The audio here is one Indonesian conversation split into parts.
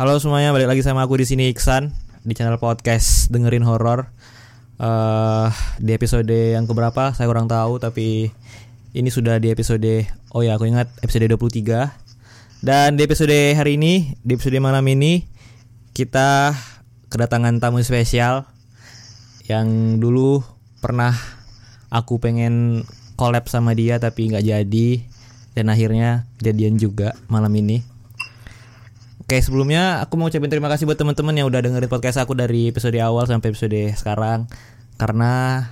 Halo semuanya, balik lagi sama aku di sini Iksan di channel podcast dengerin horor. Eh di episode yang keberapa saya kurang tahu tapi ini sudah di episode oh ya aku ingat episode 23. Dan di episode hari ini, di episode malam ini kita kedatangan tamu spesial yang dulu pernah aku pengen collab sama dia tapi nggak jadi dan akhirnya jadian juga malam ini. Oke sebelumnya aku mau ucapin terima kasih buat teman-teman yang udah dengerin podcast aku dari episode awal sampai episode sekarang karena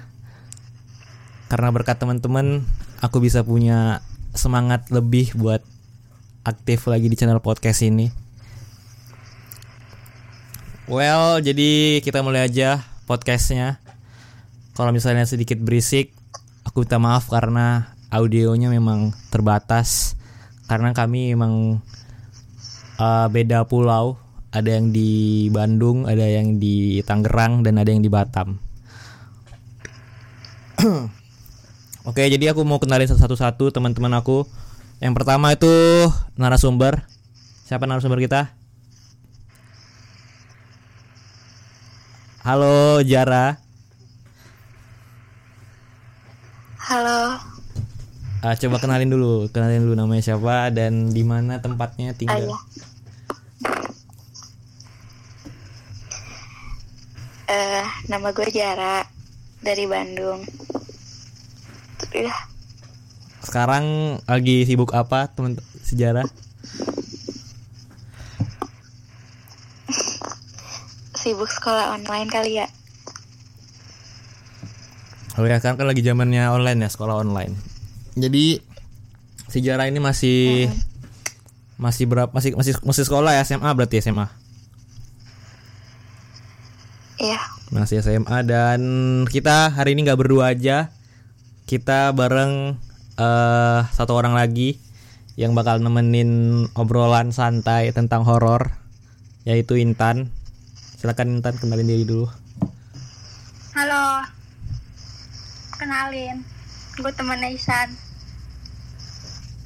karena berkat teman-teman aku bisa punya semangat lebih buat aktif lagi di channel podcast ini. Well jadi kita mulai aja podcastnya. Kalau misalnya sedikit berisik, aku minta maaf karena audionya memang terbatas karena kami memang uh, beda pulau. Ada yang di Bandung, ada yang di Tangerang, dan ada yang di Batam. Oke, jadi aku mau kenalin satu-satu teman-teman aku. Yang pertama itu narasumber. Siapa narasumber kita? Halo Jara. Halo, Ah, coba kenalin dulu, kenalin dulu namanya siapa dan di mana tempatnya tinggal. Eh, nama gue Jara dari Bandung. Udah, Sekarang lagi sibuk apa, teman sejarah? sibuk sekolah online kali ya. Oh ya, sekarang kan lagi zamannya online ya, sekolah online. Jadi sejarah ini masih masih berapa masih masih masih sekolah ya SMA berarti SMA. Iya, Masih SMA dan kita hari ini nggak berdua aja. Kita bareng eh satu orang lagi yang bakal nemenin obrolan santai tentang horor yaitu Intan. Silakan Intan kenalin diri dulu. Halo, kenalin, gue temen Isan.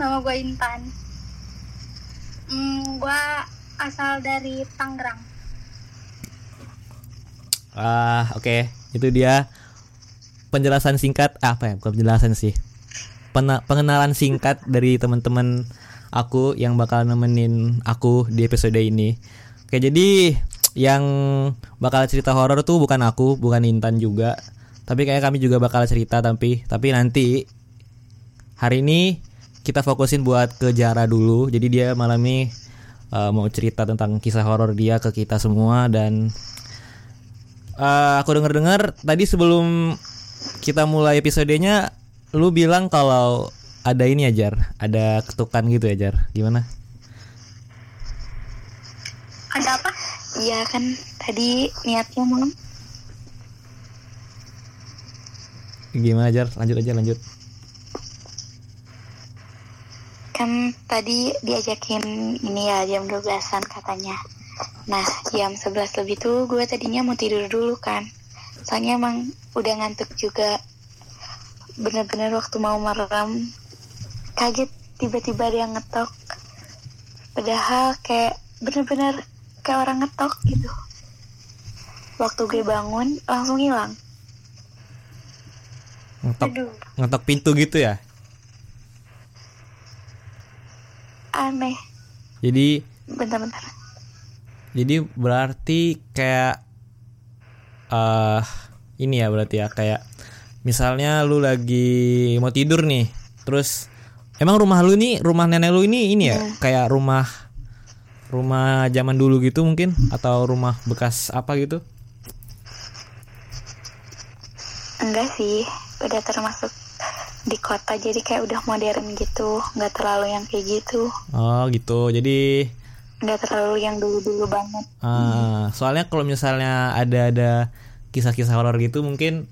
Nama gue Intan. Hmm, gue asal dari Tangerang. Ah, oke. Itu dia penjelasan singkat ah, apa ya? Bukan penjelasan sih. Pengenalan singkat dari teman-teman aku yang bakal nemenin aku di episode ini. Oke, jadi yang bakal cerita horor tuh bukan aku, bukan Intan juga. Tapi kayak kami juga bakal cerita tapi tapi nanti hari ini kita fokusin buat ke Jara dulu. Jadi dia malam ini uh, mau cerita tentang kisah horor dia ke kita semua dan Eh, aku denger-dengar tadi sebelum kita mulai episodenya lu bilang kalau ada ini ajar, ada ketukan gitu ya Jar. Gimana? Ada apa? iya kan tadi niatnya mau Gimana Jar? Lanjut aja lanjut. Kan tadi diajakin ini ya jam 12-an katanya. Nah, jam 11 lebih tuh gue tadinya mau tidur dulu kan. Soalnya emang udah ngantuk juga. Bener-bener waktu mau merem kaget tiba-tiba dia ngetok. Padahal kayak bener-bener kayak orang ngetok gitu. Waktu gue bangun langsung hilang. Ngetok Aduh, ngetok pintu gitu ya. Aneh. Jadi Bentar-bentar. jadi berarti kayak eh ini ya berarti ya kayak misalnya lu lagi mau tidur nih. Terus emang rumah lu nih, rumah nenek lu ini ini ya kayak rumah rumah zaman dulu gitu mungkin atau rumah bekas apa gitu? Enggak sih, udah termasuk di kota jadi kayak udah modern gitu, nggak terlalu yang kayak gitu, Oh gitu. Jadi nggak terlalu yang dulu-dulu banget. ah, soalnya kalau misalnya ada ada kisah-kisah horor gitu mungkin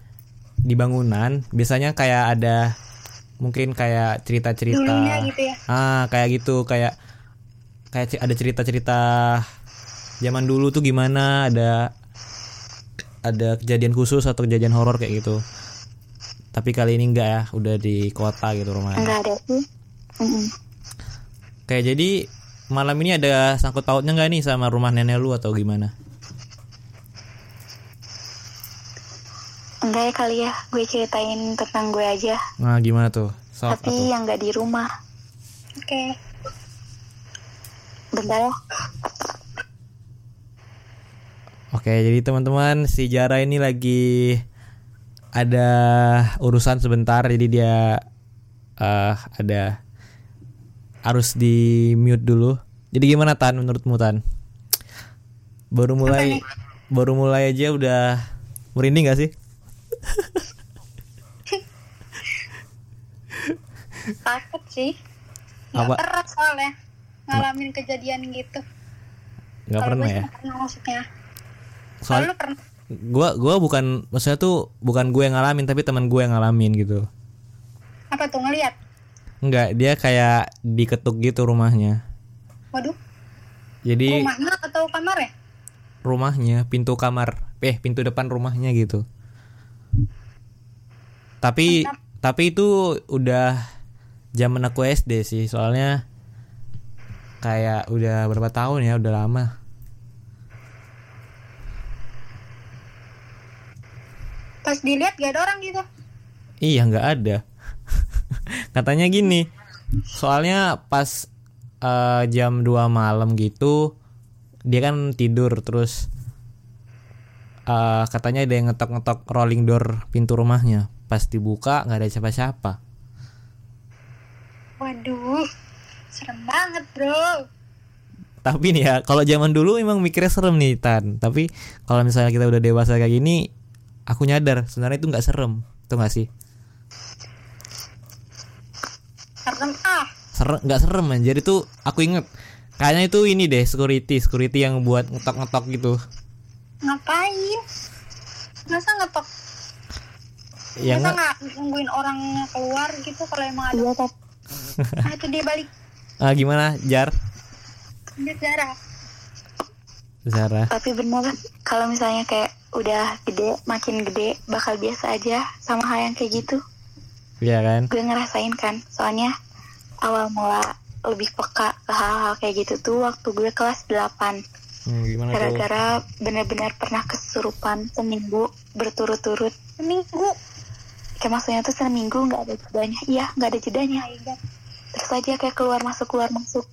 di bangunan biasanya kayak ada mungkin kayak cerita-cerita dulunya gitu ya. ah kayak gitu kayak kayak ada cerita-cerita zaman dulu tuh gimana ada ada kejadian khusus atau kejadian horor kayak gitu tapi kali ini enggak ya udah di kota gitu rumahnya Enggak ada sih. Mm-mm. kayak jadi malam ini ada sangkut pautnya nggak nih sama rumah nenek lu atau gimana? Enggak ya kali ya, gue ceritain tentang gue aja. Nah gimana tuh? Tapi atuh. yang nggak di rumah. Oke. Bentar ya. Oke, jadi teman-teman si Jara ini lagi ada urusan sebentar, jadi dia eh ada harus di mute dulu. Jadi gimana Tan menurutmu Tan? Baru mulai baru mulai aja udah merinding gak sih? Takut sih. Nggak Apa? pernah soalnya ngalamin kejadian gitu. Nggak Kalau pernah ya? pernah maksudnya. Kalau Soal lu pernah? Gua gua bukan maksudnya tuh bukan gue yang ngalamin tapi teman gue yang ngalamin gitu. Apa tuh ngeliat? Enggak, dia kayak diketuk gitu rumahnya. Waduh, Jadi rumahnya atau kamar ya? rumahnya, pintu kamar, eh pintu depan rumahnya gitu. Tapi tapi itu udah zaman aku SD sih, soalnya kayak udah berapa tahun ya, udah lama. Pas dilihat gak ada orang gitu. Iya nggak ada. Katanya gini, soalnya pas eh, jam 2 malam gitu dia kan tidur terus eh, katanya ada yang ngetok-ngetok rolling door pintu rumahnya. Pas dibuka nggak ada siapa-siapa. Waduh, serem banget bro. Tapi nih ya, kalau zaman dulu emang mikirnya serem nih Tan. Tapi kalau misalnya kita udah dewasa kayak gini, aku nyadar sebenarnya itu nggak serem, tuh nggak sih? Serem ah. serem nggak serem anjir itu aku inget kayaknya itu ini deh security security yang buat ngetok-ngetok gitu Ngapain? Masa ngetok? ya Masa nggak nungguin orang keluar gitu kalau emang ada? Iya, tapi Ah, itu dia balik. Ah, gimana jar Dia darah. Zara. Tapi bener kalau misalnya kayak udah gede, makin gede, bakal biasa aja sama hal yang kayak gitu. Iya kan? Gue ngerasain kan, soalnya awal mula lebih peka ke hal-hal kayak gitu tuh waktu gue kelas 8 hmm, gimana gara-gara benar-benar pernah kesurupan seminggu berturut-turut. Seminggu. kayak maksudnya tuh seminggu nggak ada jedanya. Iya nggak ada jedanya. Terus aja kayak keluar masuk keluar masuk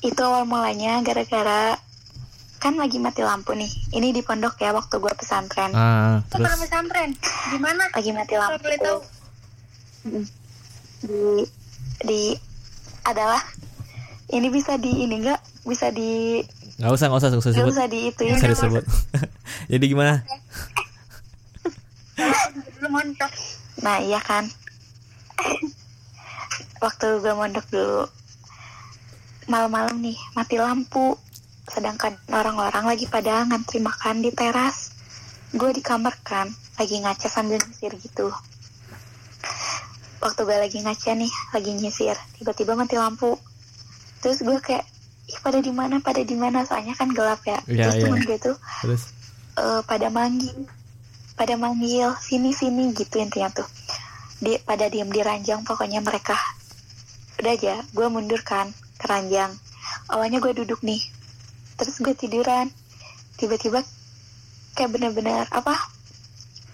itu awal mulanya gara-gara kan lagi mati lampu nih. Ini di pondok ya waktu gue pesantren. Ah Itu terus? pernah pesantren. Di mana? lagi mati lampu. boleh tahu. Di di adalah ini bisa di ini enggak? Bisa di nggak usah nggak usah nggak usah nggak disebut usah di itu nggak usah disebut. Jadi gimana. Nah iya kan. Waktu gue mondok dulu Malam-malam nih mati lampu. Sedangkan orang-orang lagi pada ngantri makan di teras. Gue di kamar kan Lagi ngaca sambil nyisir gitu. Waktu gue lagi ngaca nih Lagi nyisir Tiba-tiba mati lampu. Terus gue kayak Ih pada di mana pada di mana? Soalnya kan gelap ya. Iya, Terus iya. temen gue tuh terus? Eh, pada manggil pada manggil sini sini gitu intinya tuh. Di pada diem di ranjang pokoknya mereka. Udah aja gue mundur kan ke ranjang awalnya gue duduk nih. Terus gue tiduran. Tiba-tiba kayak bener-bener apa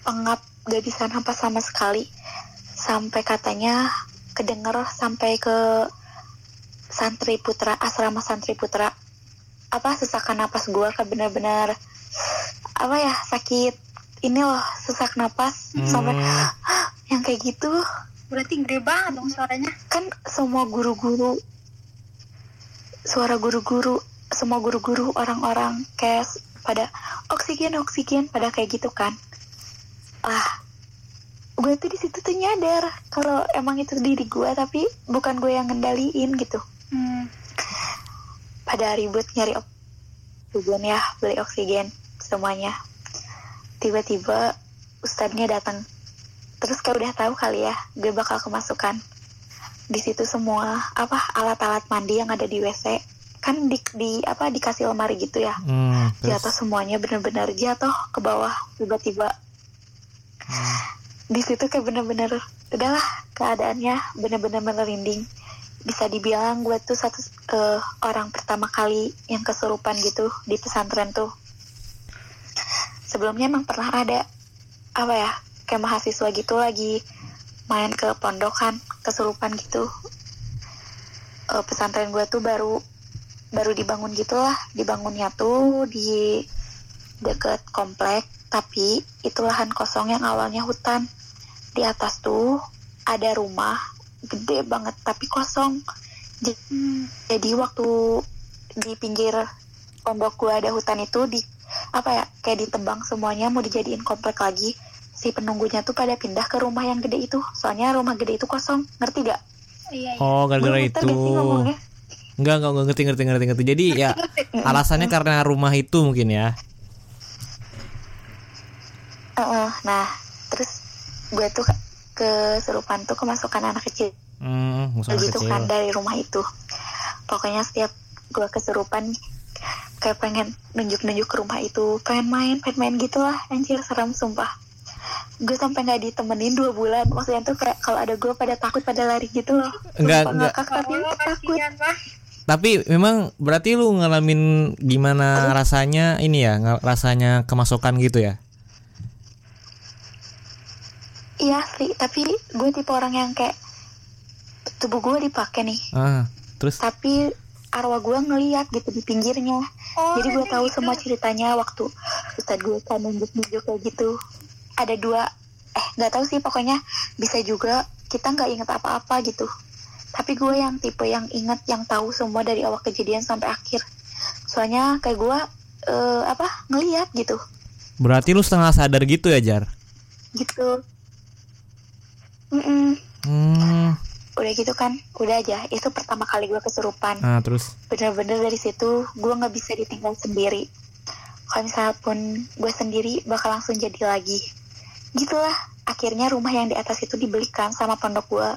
pengap gak bisa napas sama sekali. Sampai katanya kedenger sampai ke santri putra asrama santri putra. Apa sesakan napas gue kayak bener-bener apa ya sakit. Ini loh sesak napas. Sampai Hmm. yang kayak gitu. Berarti gede banget dong suaranya. kan semua guru-guru suara guru-guru semua guru-guru orang-orang kayak pada oksigen oksigen pada kayak gitu kan. Ah gue tuh di situ tuh nyadar kalau emang itu diri gue tapi bukan gue yang ngendaliin gitu. Hmm. pada ribut nyari oksigen ya beli oksigen semuanya. Tiba-tiba ustadznya datang. Terus kayak udah tahu kali ya gue bakal kemasukan di situ semua apa alat-alat mandi yang ada di WC kan di, di apa dikasih lemari gitu ya. Hmm, terus? jatuh semuanya bener-bener jatuh ke bawah tiba-tiba. Di situ kayak bener-bener udahlah keadaannya bener-bener merinding. Bisa dibilang gue tuh satu eh, orang pertama kali yang kesurupan gitu di pesantren tuh. Sebelumnya emang pernah ada apa ya kayak mahasiswa gitu lagi main ke pondokan kesurupan gitu. Eh, pesantren gue tuh baru baru dibangun gitulah dibangunnya tuh di deket komplek tapi itu lahan kosong yang awalnya hutan. Di atas tuh ada rumah gede banget tapi kosong. J- jadi waktu di pinggir pondok gue ada hutan itu di apa ya kayak ditebang semuanya mau dijadiin komplek lagi si penunggunya tuh pada pindah ke rumah yang gede itu soalnya rumah gede itu kosong ngerti gak? Iya, iya. Oh, gara-gara itu. gak? Enggak, enggak, enggak ngerti, ngerti, ngerti, ngerti. Jadi ya alasannya karena rumah itu mungkin ya. Heeh, nah terus gue tuh ke- kesurupan tuh kemasukan anak kecil Hmm, gitu kecil. kan dari rumah itu pokoknya setiap gue kesurupan kayak pengen nunjuk-nunjuk ke rumah itu pengen main pengen main gitulah anjir serem sumpah gue sampai nggak ditemenin dua bulan maksudnya tuh kayak kalau ada gue pada takut pada lari gitu loh Enggak, Sumpah, enggak. ngakak tapi Oh, takut. Tapi memang berarti lu ngalamin gimana rasanya ini ya, rasanya kemasukan gitu ya? iya sih tapi gue tipe orang yang kayak tubuh gue dipakai nih Ah, terus tapi arwah gue ngeliat gitu di pinggirnya Oh, jadi gue tahu gitu. semua ceritanya waktu Ustadz gue kan nunjuk-nunjuk kayak gitu ada dua eh nggak tahu sih pokoknya bisa juga kita nggak inget apa-apa gitu. Tapi gue yang tipe yang inget yang tahu semua dari awal kejadian sampai akhir. Soalnya kayak gue eh, apa ngeliat gitu. Berarti lu setengah sadar gitu ya, Jar? gitu. Mm-mm. Hmm, udah gitu kan? Udah aja. Itu pertama kali gue kesurupan. Nah terus? Bener-bener dari situ gue nggak bisa ditinggal sendiri. Kalau misalnya pun gue sendiri bakal langsung jadi lagi gitulah akhirnya rumah yang di atas itu dibelikan sama pondok gue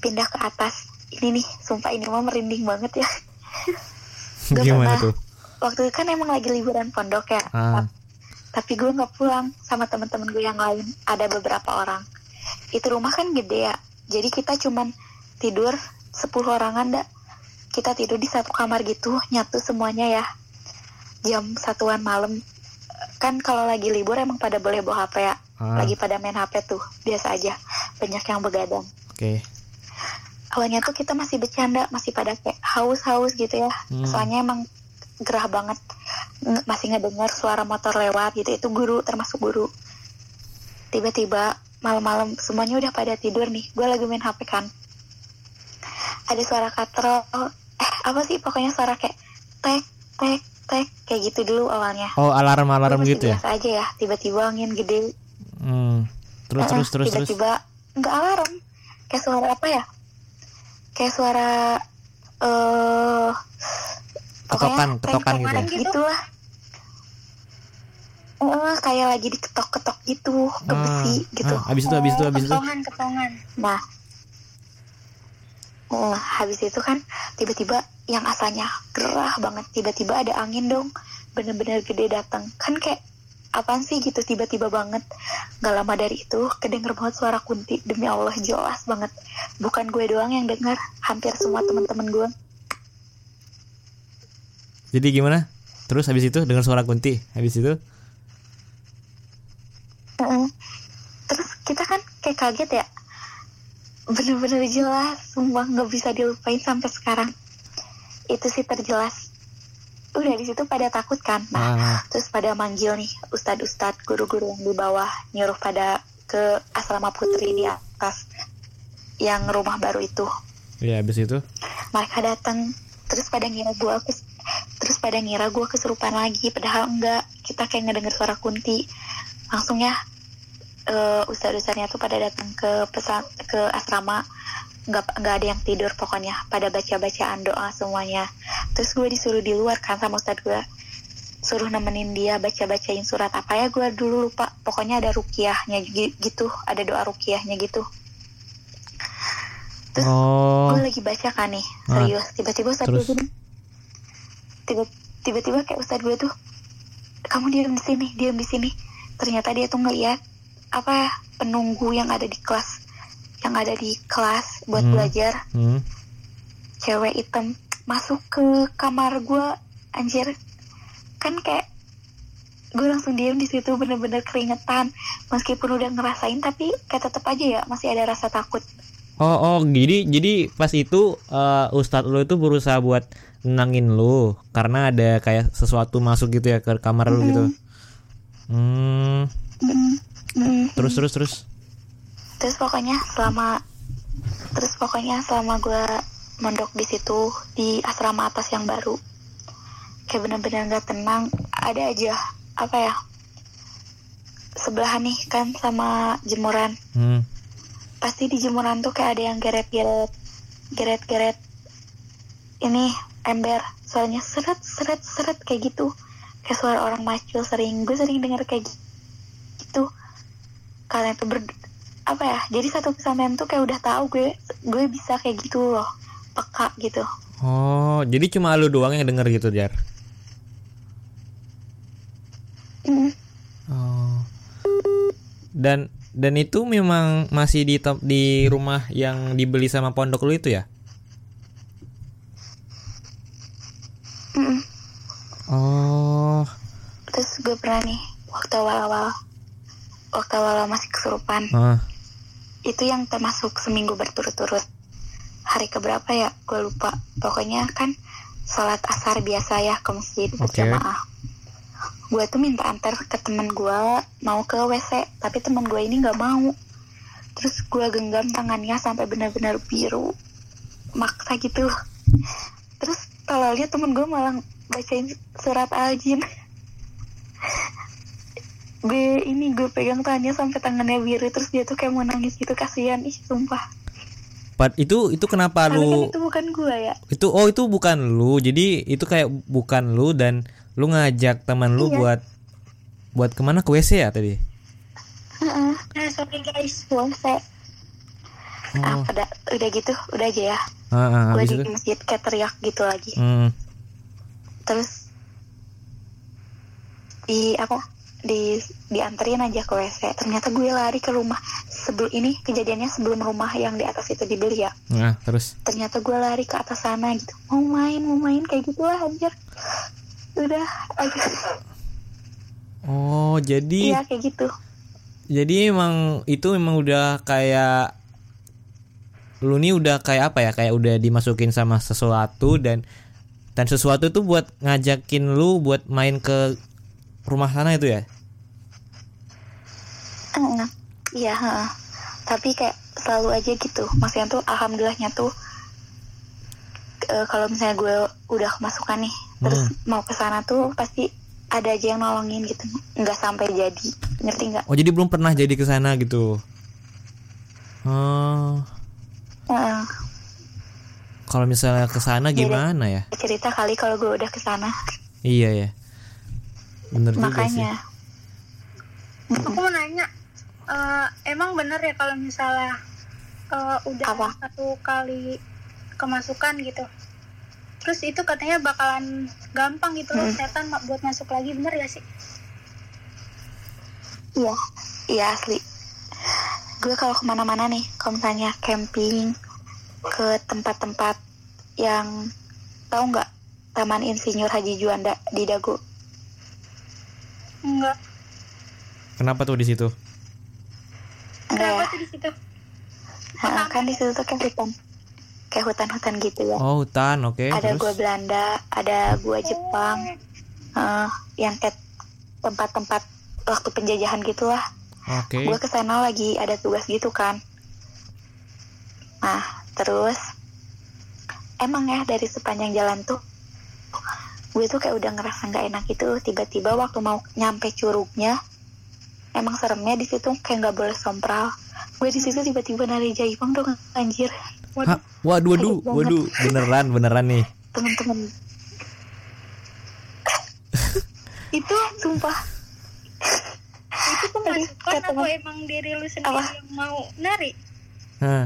pindah ke atas. Ini nih sumpah ini mah merinding banget ya. Gak gimana pernah. tuh? waktu itu kan emang lagi liburan pondok ya. Ah, tapi gue nggak pulang sama teman-teman gue yang lain. Ada beberapa orang. Itu rumah kan gede ya. Jadi kita cuman tidur 10 orangan dak. Kita tidur di satu kamar gitu nyatu semuanya ya. Jam satuan malam kan kalau lagi libur emang pada boleh bawa HP ya. Ah, lagi pada main HP tuh biasa aja. Banyak yang begadang. Oke. awalnya tuh kita masih bercanda masih pada kayak haus-haus gitu ya. Hmm. soalnya emang gerah banget. Nge- masih ngedengar suara motor lewat gitu. Itu guru termasuk guru. Tiba-tiba malam-malam semuanya udah pada tidur nih. Gue lagi main HP kan. Ada suara katrol. Eh apa sih? Pokoknya suara kayak tek tek tek kayak gitu dulu awalnya Oh, alarm-alarm Gua masih gitu ya? biasa aja ya tiba-tiba angin gede Hmm. Terus Heeh, terus terus terus. tiba-tiba nggak alarm kayak suara apa ya kayak suara eh Ketokan, pokoknya ketokan gitu ya? gitu lah Eh, kayak lagi diketok-ketok gitu ke Ah, besi gitu ah, habis itu habis itu Oh, habis itu. ketongan ketongan nah eh, habis itu kan tiba-tiba yang asalnya gerah banget. Tiba-tiba ada angin dong. Bener-bener gede datang. Kan kayak apaan sih gitu tiba-tiba banget. Gak lama dari itu kedenger banget suara kunti. Demi Allah jelas banget. Bukan gue doang yang denger. Hampir semua teman-teman gue. Jadi gimana? Terus habis itu dengar suara kunti. Habis itu? Heeh. terus kita kan kayak kaget ya. Bener-bener jelas. Sumpah nggak bisa dilupain sampai sekarang itu sih terjelas. Udah di situ pada takut kan? Nah ah, terus pada manggil nih ustadz-ustadz guru-guru yang di bawah nyuruh pada ke asrama putri di atas yang rumah baru itu. Ya habis itu. mereka datang terus pada ngira gue kes- terus pada ngira gue kesurupan lagi padahal enggak. Kita kayak ngedenger suara kunti. Langsung ya eh ustadz-ustadznya tuh pada datang ke pesan ke asrama nggak nggak ada yang tidur pokoknya pada baca bacaan doa semuanya. Terus gue disuruh di luar kan sama ustadz gue. Suruh nemenin dia baca bacain surat apa ya gue dulu lupa. Pokoknya ada rukiahnya gi- gitu ada doa rukiahnya gitu. Terus Oh, gue lagi baca kan nih Ah. serius. Tiba-tiba ustadz Terus? gue gini tiba-tiba kayak ustadz gue tuh kamu diam di sini diam di sini. Ternyata dia tuh ngeliat apa penunggu yang ada di kelas yang ada di kelas buat Hmm. belajar Hmm. cewek hitam masuk ke kamar gue anjir kan kayak gue langsung diem di situ bener-bener keringetan meskipun udah ngerasain tapi kayak tetap aja ya masih ada rasa takut Oh, oh, jadi jadi pas itu eh, ustadz lu itu berusaha buat nenangin lu karena ada kayak sesuatu masuk gitu ya ke kamar lu gitu. Hmm, Mm, mm. terus terus terus. Terus pokoknya selama terus pokoknya selama gue mondok di situ di asrama atas yang baru kayak bener-bener nggak tenang ada aja apa ya sebelahan nih kan sama jemuran. Hmm. pasti di jemuran tuh kayak ada yang geret-geret geret-geret ini ember soalnya seret seret seret kayak gitu. Kayak suara orang macul sering gue sering dengar kayak gi- gitu. Kalian tuh ber apa ya jadi satu pesantren tuh kayak udah tahu gue gue bisa kayak gitu loh peka gitu Oh, jadi cuma lu doang yang denger gitu, Jar. Mm. Oh. Dan dan itu memang masih di tem- di rumah yang dibeli sama pondok lu itu ya? Oh. terus gue pernah nih waktu awal-awal waktu awal masih kesurupan Ah. Itu yang termasuk seminggu berturut-turut. Hari keberapa ya? Gue lupa. Pokoknya kan sholat asar biasa ya ke masjid berjamaah. Gue tuh minta antar ke temen gue mau ke wc tapi temen gue ini nggak mau. Terus gue genggam tangannya sampai benar-benar biru. Maksa gitu. Terus tololnya temen gue malah bacain surat al-jin gue ini gue pegang tangannya sampai tangannya biru terus dia tuh kayak mau nangis gitu kasihan. Ih sumpah. Pat itu itu kenapa Karena kan lu itu bukan gue ya. Itu oh itu bukan lu. Jadi itu kayak bukan lu dan lu ngajak teman lu Iya. buat buat ke mana? Ke WC ya tadi? Nah, sorry guys. WC ah oh. Pada udah gitu udah aja ya. Ah, ah, gue di itu? masjid kayak teriak gitu lagi. Hmm. terus di apa di dianterin aja ke WC ternyata gue lari ke rumah sebelum ini kejadiannya sebelum rumah yang di atas itu dibeli ya. Nah terus? Ternyata gue lari ke atas sana gitu. Mau main mau main kayak gitu lah anjir. Udah aja oh jadi iya kayak gitu. jadi emang itu emang udah kayak lu nih udah kayak apa ya? Kayak udah dimasukin sama sesuatu dan dan sesuatu itu buat ngajakin lu buat main ke rumah sana itu ya? Iya tapi kayak selalu aja gitu. Maksudnya tuh alhamdulillahnya tuh eh, kalau misalnya gue udah kemasukan nih terus mau ke sana tuh pasti ada aja yang nolongin gitu. Nggak sampai jadi. Ngerti nggak? Oh jadi belum pernah jadi ke sana gitu? Oh. Heeh. kalau misalnya ke sana gimana ya? cerita kali kalau gue udah ke sana. Iya ya bener juga sih makanya Aku mau nanya, eh, emang bener ya kalau misalnya eh, udah Apa? satu kali kemasukan gitu, terus itu katanya bakalan gampang gitu loh Hmm. setan buat masuk lagi bener ya sih? iya iya asli gue kalau ke mana-mana nih kalau misalnya camping ke tempat-tempat yang tahu nggak Taman Insinyur Haji Juanda di Dago Enggak. kenapa tuh di situ? Enggak. Kenapa tuh di situ? Heeh, kan di situ tuh kayak hutan. Kayak hutan-hutan gitu ya. Oh hutan oke ada terus? gua Belanda ada gua Jepang Heeh, yang kayak tempat-tempat waktu penjajahan gitulah. Oke. Gue ke sana lagi ada tugas gitu kan. Nah terus emang ya dari sepanjang jalan tuh gue tuh kayak udah ngerasa nggak enak gitu tiba-tiba waktu mau nyampe curugnya emang seremnya di situ kayak nggak boleh sompral gue di situ tiba-tiba nari jaipong dong anjir Hah? waduh waduh Kayak banget. waduh beneran beneran nih temen-temen itu sumpah Itu kata atau Mas- emang diri lu sendiri Apa? yang mau nari? Hah.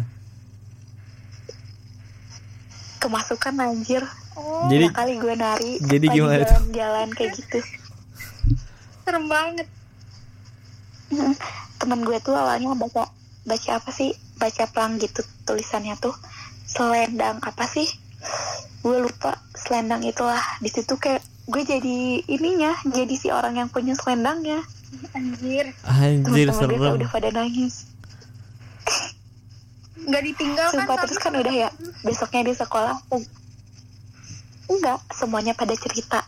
kemasukan anjir Oh, Jadi- kali gue nari jadi gimana tuh? jalan-jalan kayak gitu serem banget. Mm, temen gue tuh awalnya baca baca apa sih baca pelang gitu tulisannya tuh selendang apa sih gue lupa selendang itulah di situ kayak gue jadi ininya jadi si orang yang punya selendangnya Anjir. Anjir teman-teman gue serem. udah pada nangis Nggak ditinggal kan? Sumpah tapi terus kan udah ya besoknya di sekolah enggak semuanya pada cerita.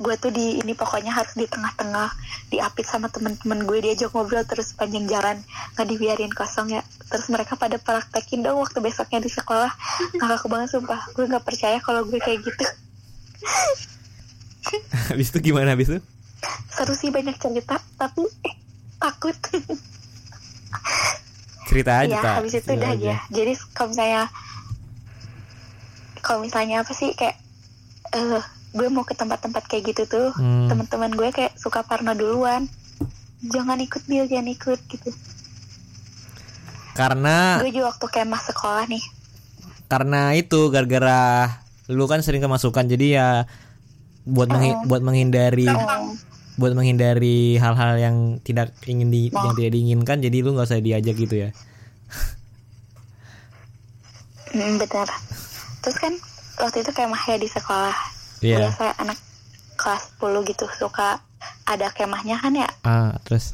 Gue tuh di ini pokoknya harus di tengah-tengah diapit sama temen-temen gue diajak ngobrol terus panjang jalan nggak dibiarin kosong ya. Terus mereka pada praktekin dong waktu besoknya di sekolah. Ngakak banget sumpah. Gue nggak percaya kalau gue kayak gitu. Habis itu gimana habis itu? seru sih banyak cerita. Tapi eh, takut. Cerita aja ya tak. habis itu Cerita udah aja. aja. Jadi kalau misalnya kalau misalnya apa sih kayak eh gue mau ke tempat-tempat kayak gitu tuh. Hmm. teman-teman gue kayak suka parno duluan. Jangan ikut Bill jangan ikut gitu. Karena gue juga waktu kemah sekolah nih. Karena itu gara-gara lu kan sering kemasukan jadi ya buat menghi- Oh. buat menghindari Oh, buat menghindari hal-hal yang tidak ingin di Oh. yang tidak diinginkan jadi lu nggak usah diajak gitu ya. Mm, bener terus kan waktu itu kemah ya di sekolah. Iya. biasa anak kelas 10 gitu suka ada kemahnya kan ya? Ah terus?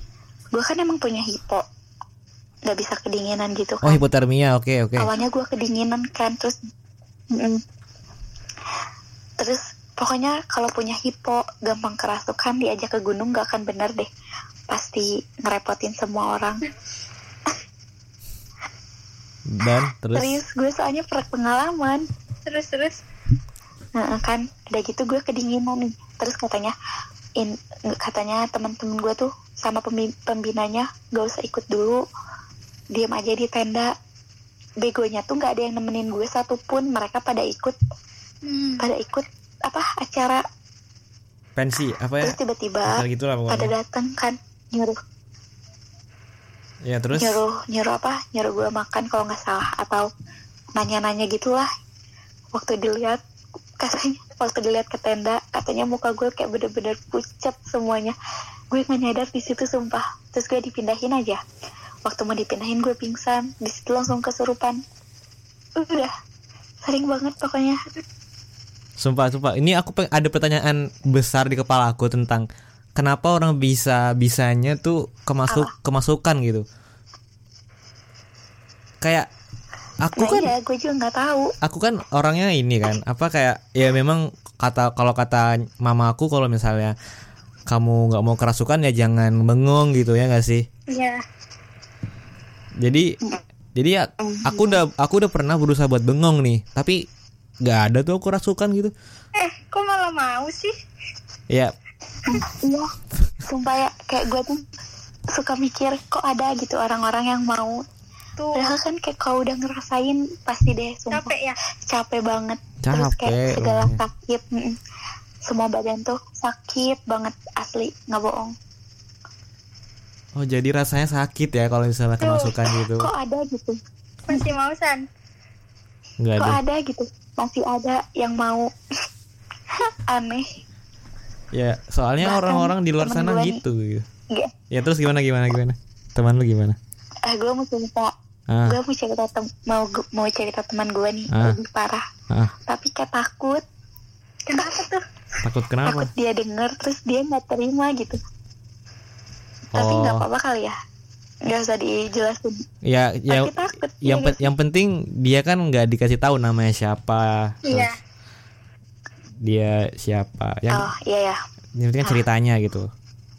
Gue kan emang punya hipo. Nggak bisa kedinginan gitu oh kan. hipotermia oke oke. Awalnya gue kedinginan kan terus mm, terus pokoknya kalau punya hipo gampang kerasukan diajak ke gunung gak akan bener deh. Pasti ngerepotin semua orang. Dan terus? Serius gue soalnya pernah pengalaman Terus terus. Nah, kan. Udah gitu gue kedinginan nih. Terus katanya in katanya teman-teman gue tuh sama pembi- pembinanya gak usah ikut dulu. Diam aja di tenda. Begonya tuh nggak ada yang nemenin gue satupun. Mereka pada ikut. Hmm. pada ikut apa acara. Pensi apa ya? Terus tiba-tiba gitu lah pada datang kan nyuruh. Ya terus? Nyuruh nyuruh apa? Nyuruh gue makan kalau nggak salah. Atau nanya-nanya gitulah waktu dilihat katanya waktu dilihat ke tenda katanya muka gue kayak bener-bener pucat semuanya. Gue nggak nyadar di situ sumpah. Terus gue dipindahin aja. Waktu mau dipindahin gue pingsan. Di situ langsung kesurupan. Udah. Sering banget pokoknya. Sumpah sumpah. Ini aku peng- ada pertanyaan besar di kepala aku tentang kenapa orang bisa bisanya tuh kemasuk kemasukan gitu. Kayak aku nah kan iya gue juga nggak tahu. aku kan orangnya ini kan apa kayak ya memang kata kalau kata mama aku kalau misalnya kamu nggak mau kerasukan ya jangan bengong gitu ya nggak sih? Iya. jadi jadi ya aku udah aku udah pernah berusaha buat bengong nih tapi nggak ada tuh aku rasukan gitu. Eh, kok malah mau sih? ya. Iya sumpah ya kayak gue tuh suka mikir kok ada gitu orang-orang yang mau Tuh. Padahal kan kayak kau udah ngerasain pasti deh sumpah. Capek ya? capek banget. Terus kayak Capek segala sakit mm-mm. semua badan tuh sakit banget asli. Nggak bohong. Oh jadi rasanya sakit ya kalau misalnya Tuh. kemasukan gitu? Kok ada gitu? Masih mau San? nggak kok ada. ada gitu? Masih ada yang mau. Aneh. Ya soalnya orang-orang di luar sana nih. gitu gitu. Ya terus gimana gimana gimana? Teman lu gimana? Eh gue mau cerita ah. Gue mau cerita tem- mau mau cerita teman gue nih Ah. lebih parah. Ah. Tapi kayak takut. Kenapa tuh? takut kenapa? Takut dia denger terus dia nggak terima gitu. Tapi Oh. nggak apa-apa kali ya. Nggak usah dijelasin. Ya ya tapi takut yang iya pe- yang penting dia kan nggak dikasih tahu namanya siapa Iya. terus dia siapa. Yang oh iya ya yang penting kan ceritanya gitu.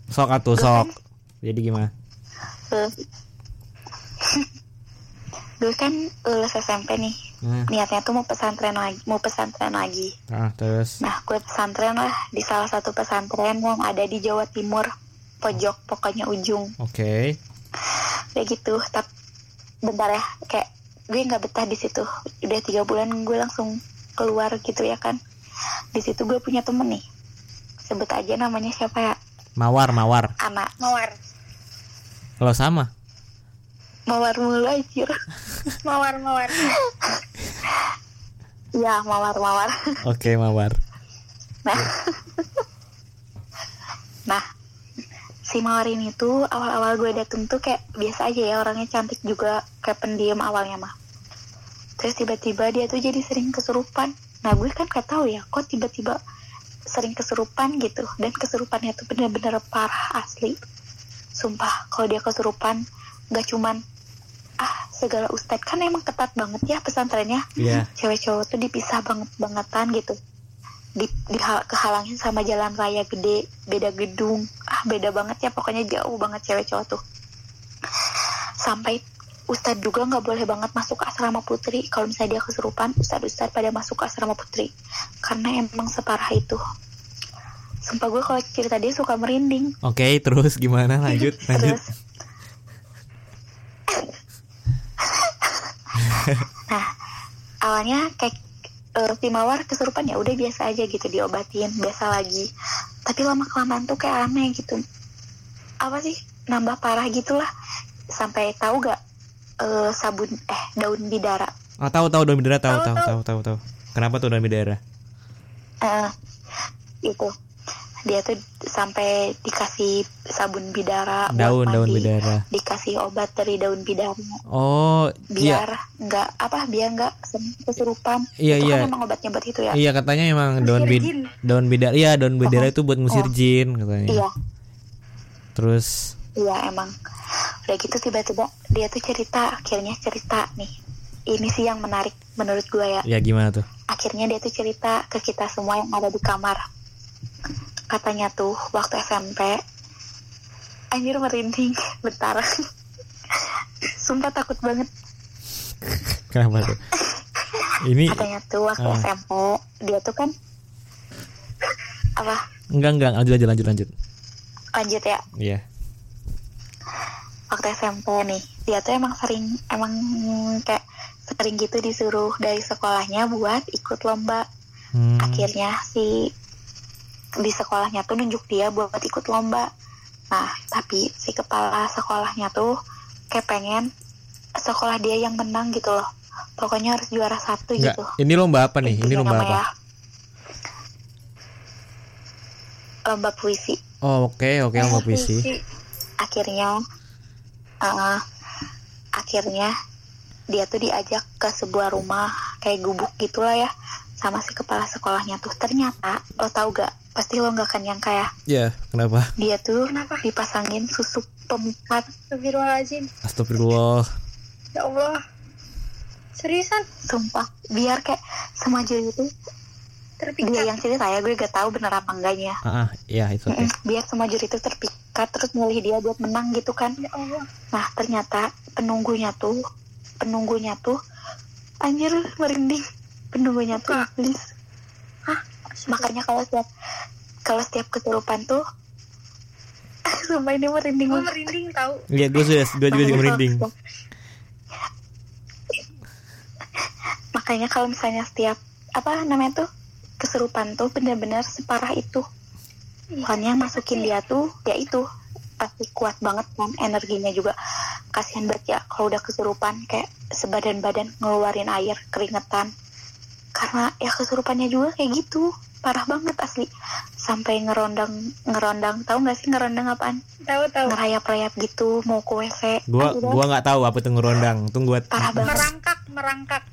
Sok Gua sok. jadi gimana? Eh, gue kan lulus SMP nih. Nah, niatnya tuh mau pesantren lagi mau pesantren lagi. Ah, terus? Nah gue pesantren lah di salah satu pesantren yang ada di Jawa Timur pojok pokoknya ujung. Oke. Kayak gitu tapi bentar ya kayak gue nggak betah di situ. Udah tiga bulan gue langsung keluar gitu ya kan. Di situ gue punya temen nih. Sebut aja namanya siapa ya? Mawar mawar. Anak Mawar. kalau sama mawar mulu anjir. Mawar, mawar. ya mawar mawar. Oke mawar. Nah. Nah si mawar ini tuh awal-awal gue dateng tuh kayak biasa aja ya orangnya cantik juga kayak pendiam awalnya mah. Terus tiba-tiba dia tuh jadi sering kesurupan. Nah gue kan gak tahu ya kok tiba-tiba sering kesurupan gitu. Dan kesurupannya tuh bener-bener parah asli. Sumpah kalau dia kesurupan gak cuman ah segala ustadz. Kan emang ketat banget ya pesantrennya. Iya. cewek cowok tuh dipisah banget bangetan gitu. Di, di kehalangin sama jalan raya gede beda gedung. Ah beda banget ya pokoknya jauh banget cewek cowok tuh. Sampai Ustadz juga nggak boleh banget masuk ke asrama putri. Kalau misalnya dia kesurupan Ustadz Ustadz pada masuk ke asrama putri. Karena emang separah itu. Sumpah gue kalau cerita dia suka merinding. Oke, terus gimana? Lanjut, lanjut. Terus Nah, awalnya kayak eh, si Mawar kesurupan ya udah biasa aja gitu diobatin, biasa lagi. Tapi lama kelamaan tuh kayak aneh gitu. Apa sih? Nambah parah gitulah. Sampai tahu gak eh, sabun eh daun bidara. Oh, tahu tahu daun bidara tahu Tahu, tahu tahu tahu tahu. Kenapa tuh daun bidara? Eh, itu dia tuh sampai dikasih sabun bidara Daun daun mandi, bidara. dikasih obat dari daun bidara Oh, iya. biar nggak apa biar nggak kesurupan Iya, itu iya. kan emang obatnya buat itu ya Iya, katanya emang daun bid jin. daun bidara. Iya, daun bidara itu buat ngusir Oh. jin katanya. iya Terus iya emang udah gitu tiba-tiba dia tuh cerita akhirnya cerita nih ini sih yang menarik menurut gue ya ya gimana tuh? akhirnya dia tuh cerita ke kita semua yang ada di kamar katanya tuh waktu SMP anjir merinding bentar sumpah takut banget Kenapa tuh? Ini katanya tuh waktu Ah. SMP dia tuh kan apa enggak enggak lanjut aja lanjut lanjut. lanjut ya Iya. waktu SMP nih dia tuh emang sering emang kayak sering gitu disuruh dari sekolahnya buat ikut lomba Hmm. akhirnya si di sekolahnya tuh nunjuk dia buat ikut lomba nah tapi si kepala sekolahnya tuh kayak pengen sekolah dia yang menang gitu loh pokoknya harus juara satu Enggak, gitu ini lomba apa nih? Ini Intinya lomba apa? lomba puisi Oh, oke, oke, lomba puisi. akhirnya uh, akhirnya dia tuh diajak ke sebuah rumah kayak gubuk gitulah ya sama si kepala sekolahnya tuh ternyata lo tau gak pasti lo gak akan nyangka ya Ya, kenapa? dia tuh dipasangin susu pemikat Astagfirullahaladzim. Astagfirullah. Ya Allah. Seriusan? sumpah biar kayak semaju itu dia Terpikat. yang cerita ya gue gak tahu bener apa enggaknya Ah, ah, ya itu. Mm-mm, biar semaju itu terpikat terus milih dia buat menang gitu kan Ya Allah. Nah ternyata penunggunya tuh penunggunya tuh anjir merinding penunggunya tuh iblis. Hah? Makanya kalau setiap kalau setiap kesurupan tuh sumpah ini merinding Gue merinding tahu. Iya, gue sudah, gue juga kalau- merinding. Makanya kalau misalnya setiap apa namanya tuh kesurupan tuh benar-benar separah itu. Makanya masukin dia tuh ya itu pasti kuat banget kan energinya juga kasihan banget ya kalau udah kesurupan kayak sebadan-badan ngeluarin air keringetan karena ya kesurupannya juga kayak gitu parah banget asli sampai ngerondang ngerondang tahu nggak sih ngerondang apaan Tahu tahu. ngerayap-rayap gitu mau ke WC Gua udah, gua nggak tahu apa itu ngerondang. Tunggu buat parah banget Merangkak, merangkak.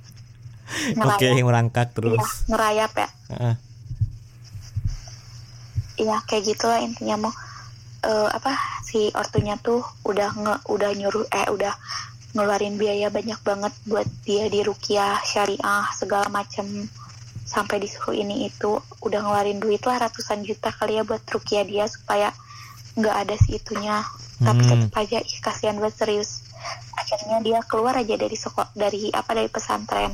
Oke, ngerayap merangkak terus. ngerayap ya Heeh. Iya kayak gitulah intinya mau eh, apa si ortunya tuh udah nge udah nyuruh eh udah ngeluarin biaya banyak banget buat dia di rukiah syariah segala macem sampai disuruh ini itu udah ngeluarin duit lah ratusan juta kali ya buat rukiah dia supaya nggak ada si itunya. Tapi Hmm. tetap aja ih kasihan banget serius. Akhirnya dia keluar aja dari sekolah dari apa dari pesantren.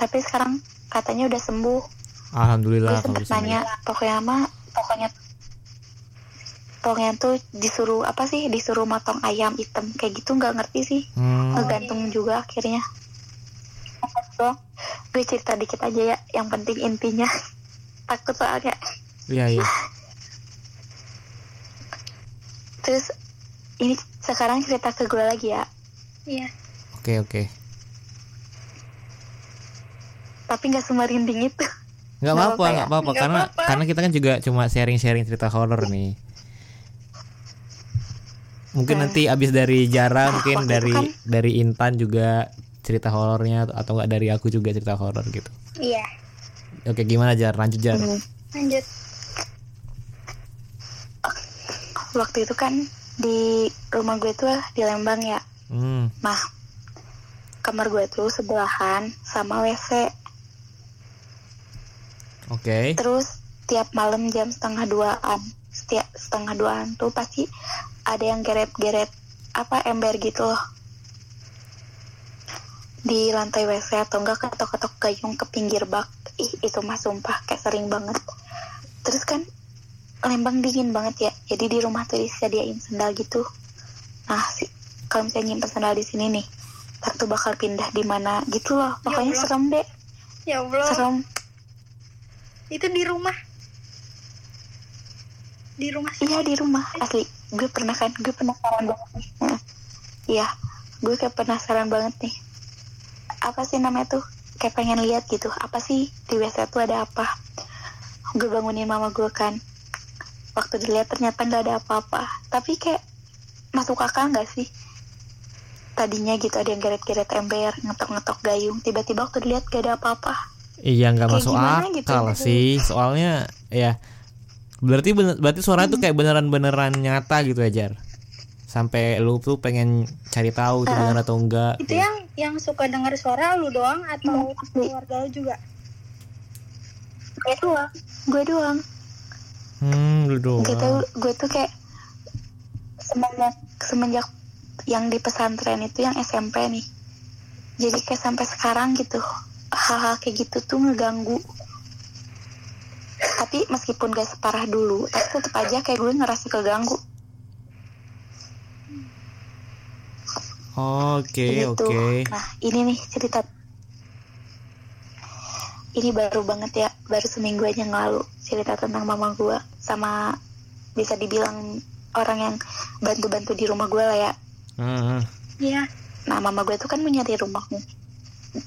Tapi sekarang katanya udah sembuh. Gue Alhamdulillah kalau sempet nanya pokoknya mah pokoknya pokoknya tuh disuruh apa sih disuruh motong ayam hitam. Kayak gitu nggak ngerti sih. Hmm. ngegantung juga akhirnya so, gue cerita dikit aja ya yang penting intinya takut soalnya Iya, iya. terus ini sekarang cerita ke gue lagi ya Iya. Oke, oke. tapi nggak semerinding itu Nggak apa-apa, ya? nggak apa-apa karena apa-apa. karena kita kan juga cuma sharing-sharing cerita horor nih. mungkin nanti abis dari Jara Nah, mungkin dari kan- dari Intan juga cerita horornya atau enggak dari aku juga cerita horor gitu Iya. oke gimana Jar lanjut Jar Hmm. Lanjut. waktu itu kan di rumah gue tuh di Lembang ya hmm. nah kamar gue tuh sebelahan sama WC oke terus tiap malam jam setengah duaan setiap setengah duaan tuh pasti ada yang geret-geret apa ember gitu loh di lantai WC atau enggak ketok-ketok gayung ke pinggir bak ih itu mah sumpah kayak sering banget terus kan Lembang dingin banget ya jadi di rumah tuh disediain sendal gitu nah si, kalau misalnya nyimpen sendal di sini nih ntar tuh bakal pindah di mana gitu loh pokoknya Allah. serem deh Ya Allah. serem Itu di rumah. Di rumah sih. Iya di rumah asli. Gue pernah kan, gue penasaran banget nih. Heeh. Iya, gue kayak penasaran banget nih. Apa sih namanya tuh? Kayak pengen lihat gitu. Apa sih di WC tuh ada apa? Gue bangunin mama gue kan. Waktu dilihat ternyata nggak ada apa-apa. Tapi kayak masuk akal nggak sih? Tadinya gitu ada yang geret-geret ember, ngetok-ngetok gayung. Tiba-tiba waktu dilihat gak ada apa-apa. iya nggak Kayak masuk gimana gitu akal ya? sih soalnya ya berarti bener, berarti suara itu kayak beneran beneran nyata gitu ya Jar sampai lu tuh pengen cari tahu benar atau enggak Itu yang yang suka dengar suara lu doang atau asli. keluarga lu juga? Gue doang. Gue doang. hmm lu doang gitu gue tuh kayak semenjak semenjak yang di pesantren itu yang SMP nih jadi kayak sampai sekarang gitu hal-hal kayak gitu tuh ngeganggu tapi meskipun gak separah dulu tapi tetep aja kayak gue ngerasa keganggu oke gitu oke nah ini nih cerita ini baru banget ya baru seminggu aja yang lalu cerita tentang mama gue sama bisa dibilang orang yang bantu-bantu di rumah gue lah ya Iya. Nah, mama gue tuh kan menyari rumahmu.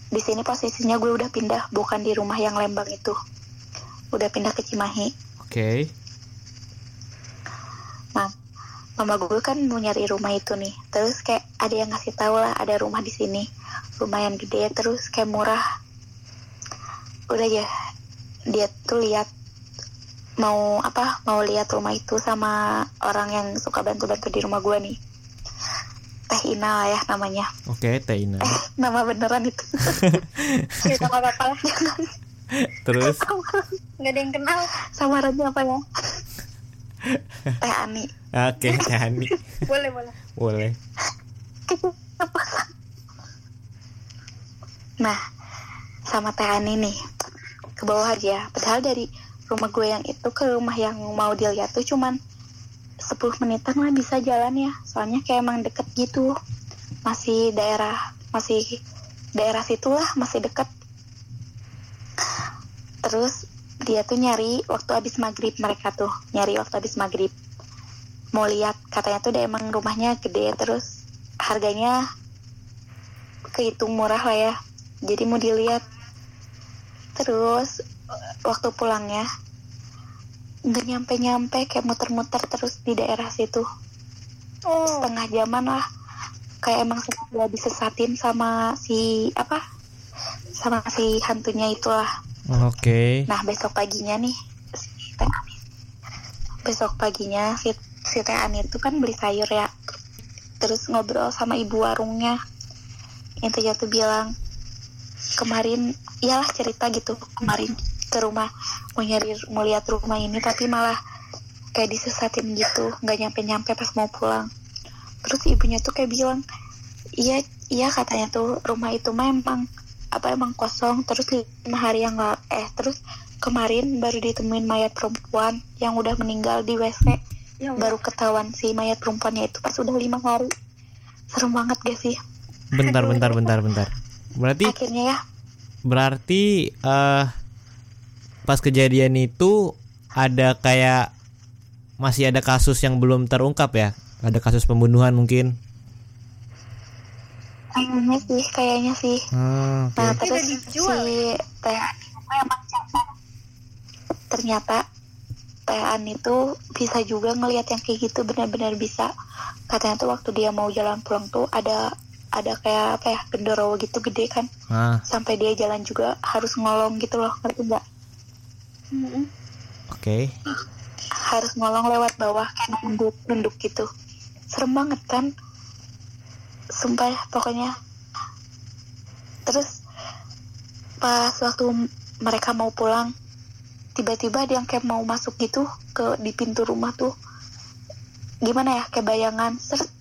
Di sini posisinya gue udah pindah, bukan di rumah yang Lembang itu. Udah pindah ke Cimahi. oke Nah, mama gue kan mau nyari rumah itu nih. Terus kayak ada yang ngasih tahu lah ada rumah di sini. Lumayan gede, terus kayak murah. Udah ya, dia tuh lihat mau apa mau lihat rumah itu sama orang yang suka bantu-bantu di rumah gue nih Teh Ina lah ya namanya oke Teina nama beneran itu nggak apa-apa lah. terus Nggak ada yang kenal. samarannya apa ya Teh Ani oke Hani Boleh boleh. boleh. Nah sama Teh Ani nih ke bawah aja. Padahal dari rumah gue yang itu ke rumah yang mau dilihat tuh cuman 10 menitan lah bisa jalan ya. Soalnya kayak emang deket gitu. Masih daerah masih daerah situlah masih deket. Terus dia tuh nyari waktu habis maghrib mereka tuh. Nyari waktu habis maghrib mau lihat katanya tuh dia emang rumahnya gede terus harganya kehitung murah lah ya. Jadi mau dilihat. Terus waktu pulangnya nggak nyampe nyampe kayak muter-muter terus di daerah situ. Oh. setengah jaman lah. Kayak emang sengaja disesatin sama si apa? Sama si hantunya itulah. Oke. Nah besok paginya nih. Besok paginya si si Teh Ani itu kan beli sayur ya. Terus ngobrol sama ibu warungnya. Tuh tuh bilang kemarin iyalah cerita gitu kemarin ke rumah mau nyari mau lihat rumah ini tapi malah kayak disesatin gitu nggak nyampe nyampe pas mau pulang. Terus ibunya tuh kayak bilang iya iya katanya tuh rumah itu mah emang apa emang kosong terus lima hari yang lalu eh terus kemarin baru ditemuin mayat perempuan yang udah meninggal di WC Ya baru ketahuan si mayat perempuannya itu pas udah lima hari. Serem banget gak sih? Bentar bentar bentar bentar. Berarti akhirnya ya. berarti eh pas kejadian itu ada kayak masih ada kasus yang belum terungkap ya? Ada kasus pembunuhan mungkin? Kayaknya sih kayaknya sih. Hmm, oke. Nah Tapi terus dijual si Teh emang cacat. Ternyata Ani itu bisa juga ngelihat yang kayak gitu benar-benar bisa. katanya tuh waktu dia mau jalan pulang tuh ada ada kayak apa ya gendero gitu gede kan. Ah. Sampai dia jalan juga harus ngolong gitu loh ngerti nggak? Mm-mm. oke. Harus ngolong lewat bawah kayak nunduk nunduk gitu. Serem banget kan? Sumpah ya, pokoknya. Terus pas waktu mereka mau pulang tiba-tiba ada yang kayak mau masuk gitu ke di pintu rumah tuh. Gimana ya kayak bayangan. Seret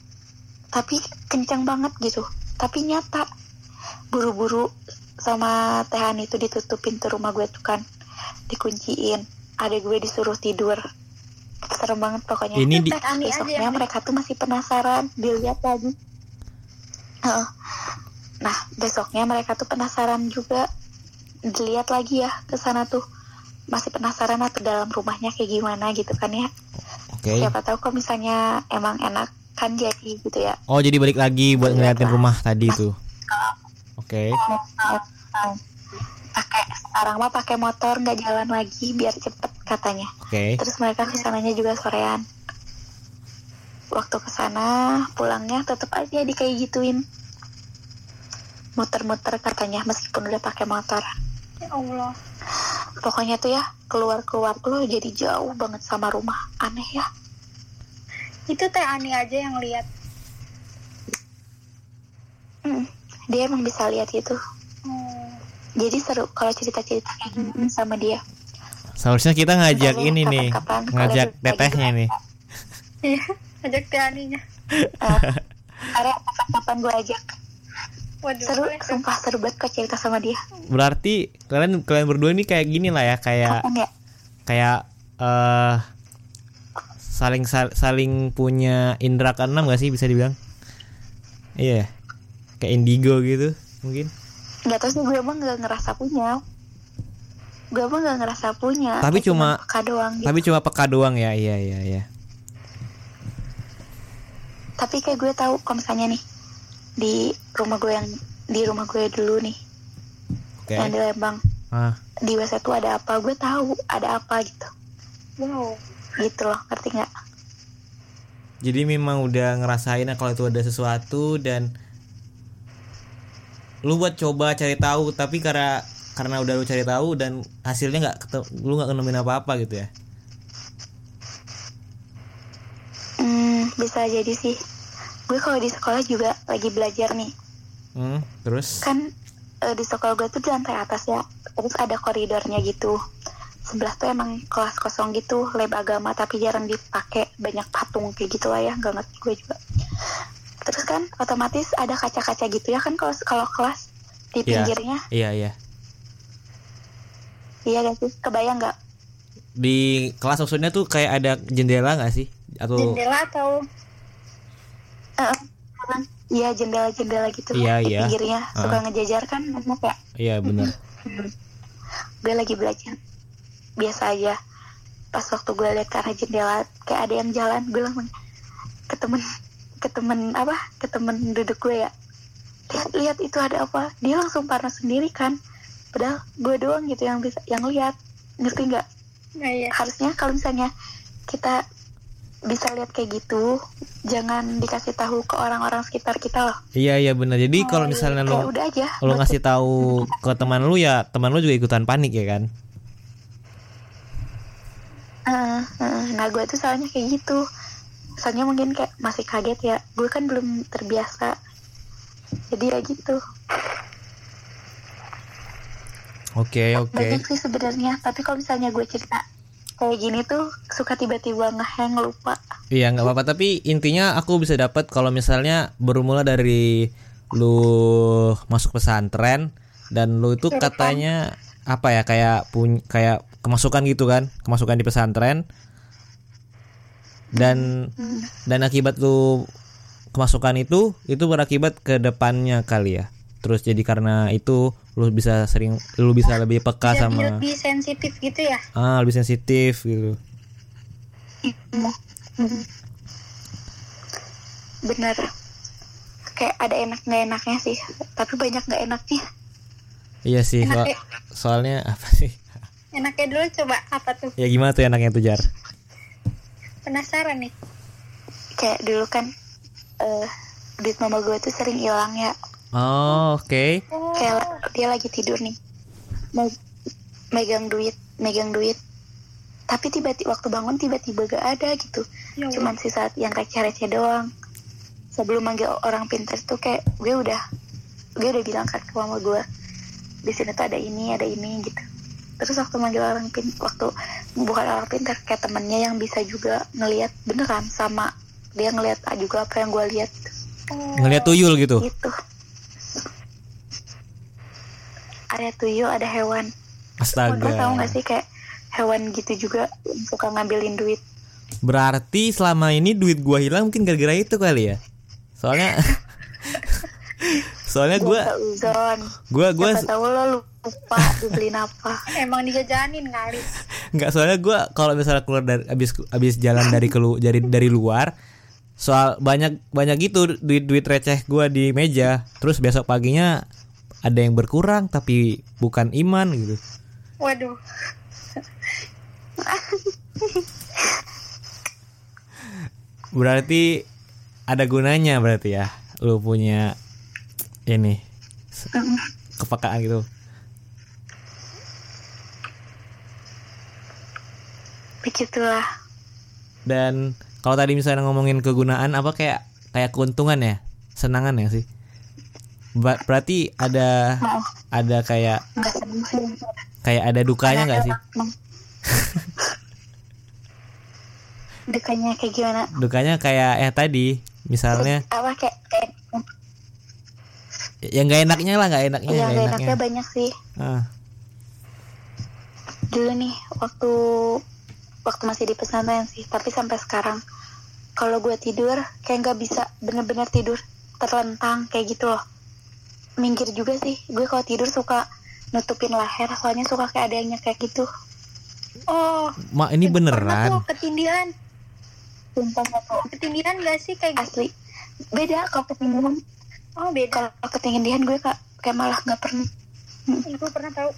tapi kencang banget gitu. Tapi nyata buru-buru sama Tehan itu ditutup pintu rumah gue tuh kan. Dikunciin. Ada gue disuruh tidur. Serem banget pokoknya. Ini di- aja besoknya mereka tuh masih penasaran. Dilihat lagi. Heeh. nah besoknya mereka tuh penasaran juga. Dilihat lagi ya ke sana tuh masih penasaran atau dalam rumahnya kayak gimana gitu kan ya. Oke. Siapa tahu kalau misalnya emang enak kan jadi gitu ya. Oh jadi balik lagi buat ngeliatin rumah tadi tuh. Oke. Pakai sekarang mah pakai motor nggak jalan lagi biar cepet katanya. Oke. Terus mereka ke sananya juga sorean. Waktu ke sana pulangnya tetap aja di kayak gituin. Muter-muter katanya meskipun udah pakai motor ya Allah. Pokoknya tuh ya keluar-keluar tuh jadi jauh banget sama rumah. Aneh ya. Itu teh Ani aja yang lihat. Mm, dia emang bisa lihat itu oh. jadi seru kalau cerita-cerita kayak gini sama dia. Seharusnya kita ngajak Makanya ini nih kapan-kapan kalau ngajak lagi tetehnya nih. Iya ajak teh Aninya. Karena kapan-kapan gue ajak waduh seru sumpah seru banget kok cerita sama dia. Berarti kalian kalian berdua ini kayak gini lah ya kayak kapan ya? kayak eh saling sal- saling punya indera keenam gak sih bisa dibilang? Iya kayak indigo gitu mungkin. Nggak tahu sih gue emang nggak ngerasa punya. Gue emang nggak ngerasa punya Tapi Kayak cuma- peka doang gitu. tapi cuma peka doang ya iya iya iya. Tapi kayak gue tahu kalau misalnya nih di rumah gue yang di rumah gue dulu nih. Oke. Yang di Lembang. Ah. Di WC tuh ada apa? Gue tahu ada apa gitu. Wow. Gitu loh ngerti nggak? Jadi memang udah ngerasain kalau itu ada sesuatu dan lu buat coba cari tahu tapi karena karena udah lu cari tahu dan hasilnya nggak lu nggak nemuin apa apa gitu ya? Hmm, bisa jadi sih gue kalau di sekolah juga lagi belajar nih. Hmm, terus? Kan eh, di sekolah gue tuh di lantai atas ya. Terus ada koridornya gitu. Sebelah tuh emang kelas kosong gitu lab agama tapi jarang dipakai. Banyak patung kayak gitu lah ya nggak ngerti gue juga. Terus kan otomatis ada kaca-kaca gitu ya kan kalau kalau kelas di Iya. pinggirnya? Iya iya. Iya gak sih? Kebayang nggak? Di kelas maksudnya tuh kayak ada jendela nggak sih? Atau jendela atau Eh, kan? iya jendela-jendela gitu Iya, di iya. pinggirnya. Suka Ah. ngejajar kan enak ya iya benar. Gue lagi belajar. Biasa aja. Pas waktu gue lihat arah jendela kayak ada yang jalan gue langsung ke temen ke temen apa? Ke temen duduk gue ya. Lihat lihat itu ada apa? Dia langsung panas sendiri kan. Padahal gue doang gitu yang bisa yang lihat. Ngerti nggak? Nah, iya. Harusnya kalau misalnya kita bisa lihat kayak gitu jangan dikasih tahu ke orang-orang sekitar kita loh. Iya iya benar. Jadi kalau misalnya kayak lu udah aja. lu ngasih tahu ke teman lu ya teman lu juga ikutan panik ya kan? Nah gue tuh soalnya kayak gitu. Soalnya mungkin kayak masih kaget ya. Gue kan belum terbiasa. Jadi ya gitu. Oke oke. Banyak sih sebenarnya. Tapi kalau misalnya gue cerita kayak gini tuh suka tiba-tiba ngehang lupa. Iya nggak apa-apa. Tapi intinya aku bisa dapat kalau misalnya bermula dari lu masuk pesantren dan lu itu katanya apa ya kayak pun kayak kemasukan gitu kan kemasukan di pesantren. Dan dan akibat lu kemasukan itu itu berakibat ke depannya kali ya terus jadi karena itu lu bisa sering lu bisa lebih peka jadi sama lebih sensitif gitu ya? Ah lebih sensitif gitu. Bener. Kayak ada enak nggak enaknya sih. Tapi banyak nggak enaknya. Iya sih Enak soal- ya? soalnya apa sih? Enaknya dulu coba apa tuh? Ya gimana tuh enaknya tuh jar? Penasaran nih. Kayak dulu kan eh duit mama gue tuh sering hilang ya Oh, oke. kayak dia lagi tidur nih. Me- megang duit megang duit. Tapi tiba-tiba waktu bangun tiba-tiba gak ada gitu. Ya cuman sisa yang receh-receh doang. Sebelum manggil orang pintar tuh kayak gue udah gue udah bilang kan ke mama gue di sini tuh ada ini ada ini gitu. Terus waktu manggil orang pin waktu bukan orang pintar kayak temennya yang bisa juga ngelihat beneran sama dia ngelihat juga apa yang gue lihat. Ngeliat tuyul gitu. gitu ada tuyul ada hewan Lo tau Astaga. gak sih kayak hewan gitu juga suka ngambilin duit Berarti selama ini duit gua hilang mungkin gara-gara itu kali ya. Soalnya Soalnya gue gua gua gua siapa tahu lo lupa dibeliin apa Emang dijajanin kali. nggak soalnya gua kalau misalnya keluar dari abis abis jalan dari kelu dari dari luar soal banyak banyak gitu duit duit receh gua di meja terus besok paginya ada yang berkurang tapi bukan iman gitu. Waduh. berarti ada gunanya berarti ya lu punya ini kepekaan gitu. Begitulah. Dan kalau tadi misalnya ngomongin kegunaan apa kayak kayak keuntungan ya? Senangan ya sih berarti ada mau ada kayak kayak ada dukanya nggak sih? Dukanya kayak gimana? Dukanya kayak eh tadi misalnya. Apa kayak, kayak yang nggak enaknya lah nggak enaknya yang nggak gak enaknya. enaknya banyak sih. Ah. Dulu nih waktu waktu masih di pesantren sih tapi sampai sekarang kalau gue tidur kayak nggak bisa bener-bener tidur terlentang kayak gitu loh minggir juga sih gue kalau tidur suka nutupin leher soalnya suka kayak adanya kayak gitu Oh, mak ini beneran tuh ketindihan. sumpah. Ketindihan gak sih kayak gitu? asli beda kalau ketinggian Oh, beda. kalau ketinggian gue kak kayak malah nggak pernah Ibu pernah tahu.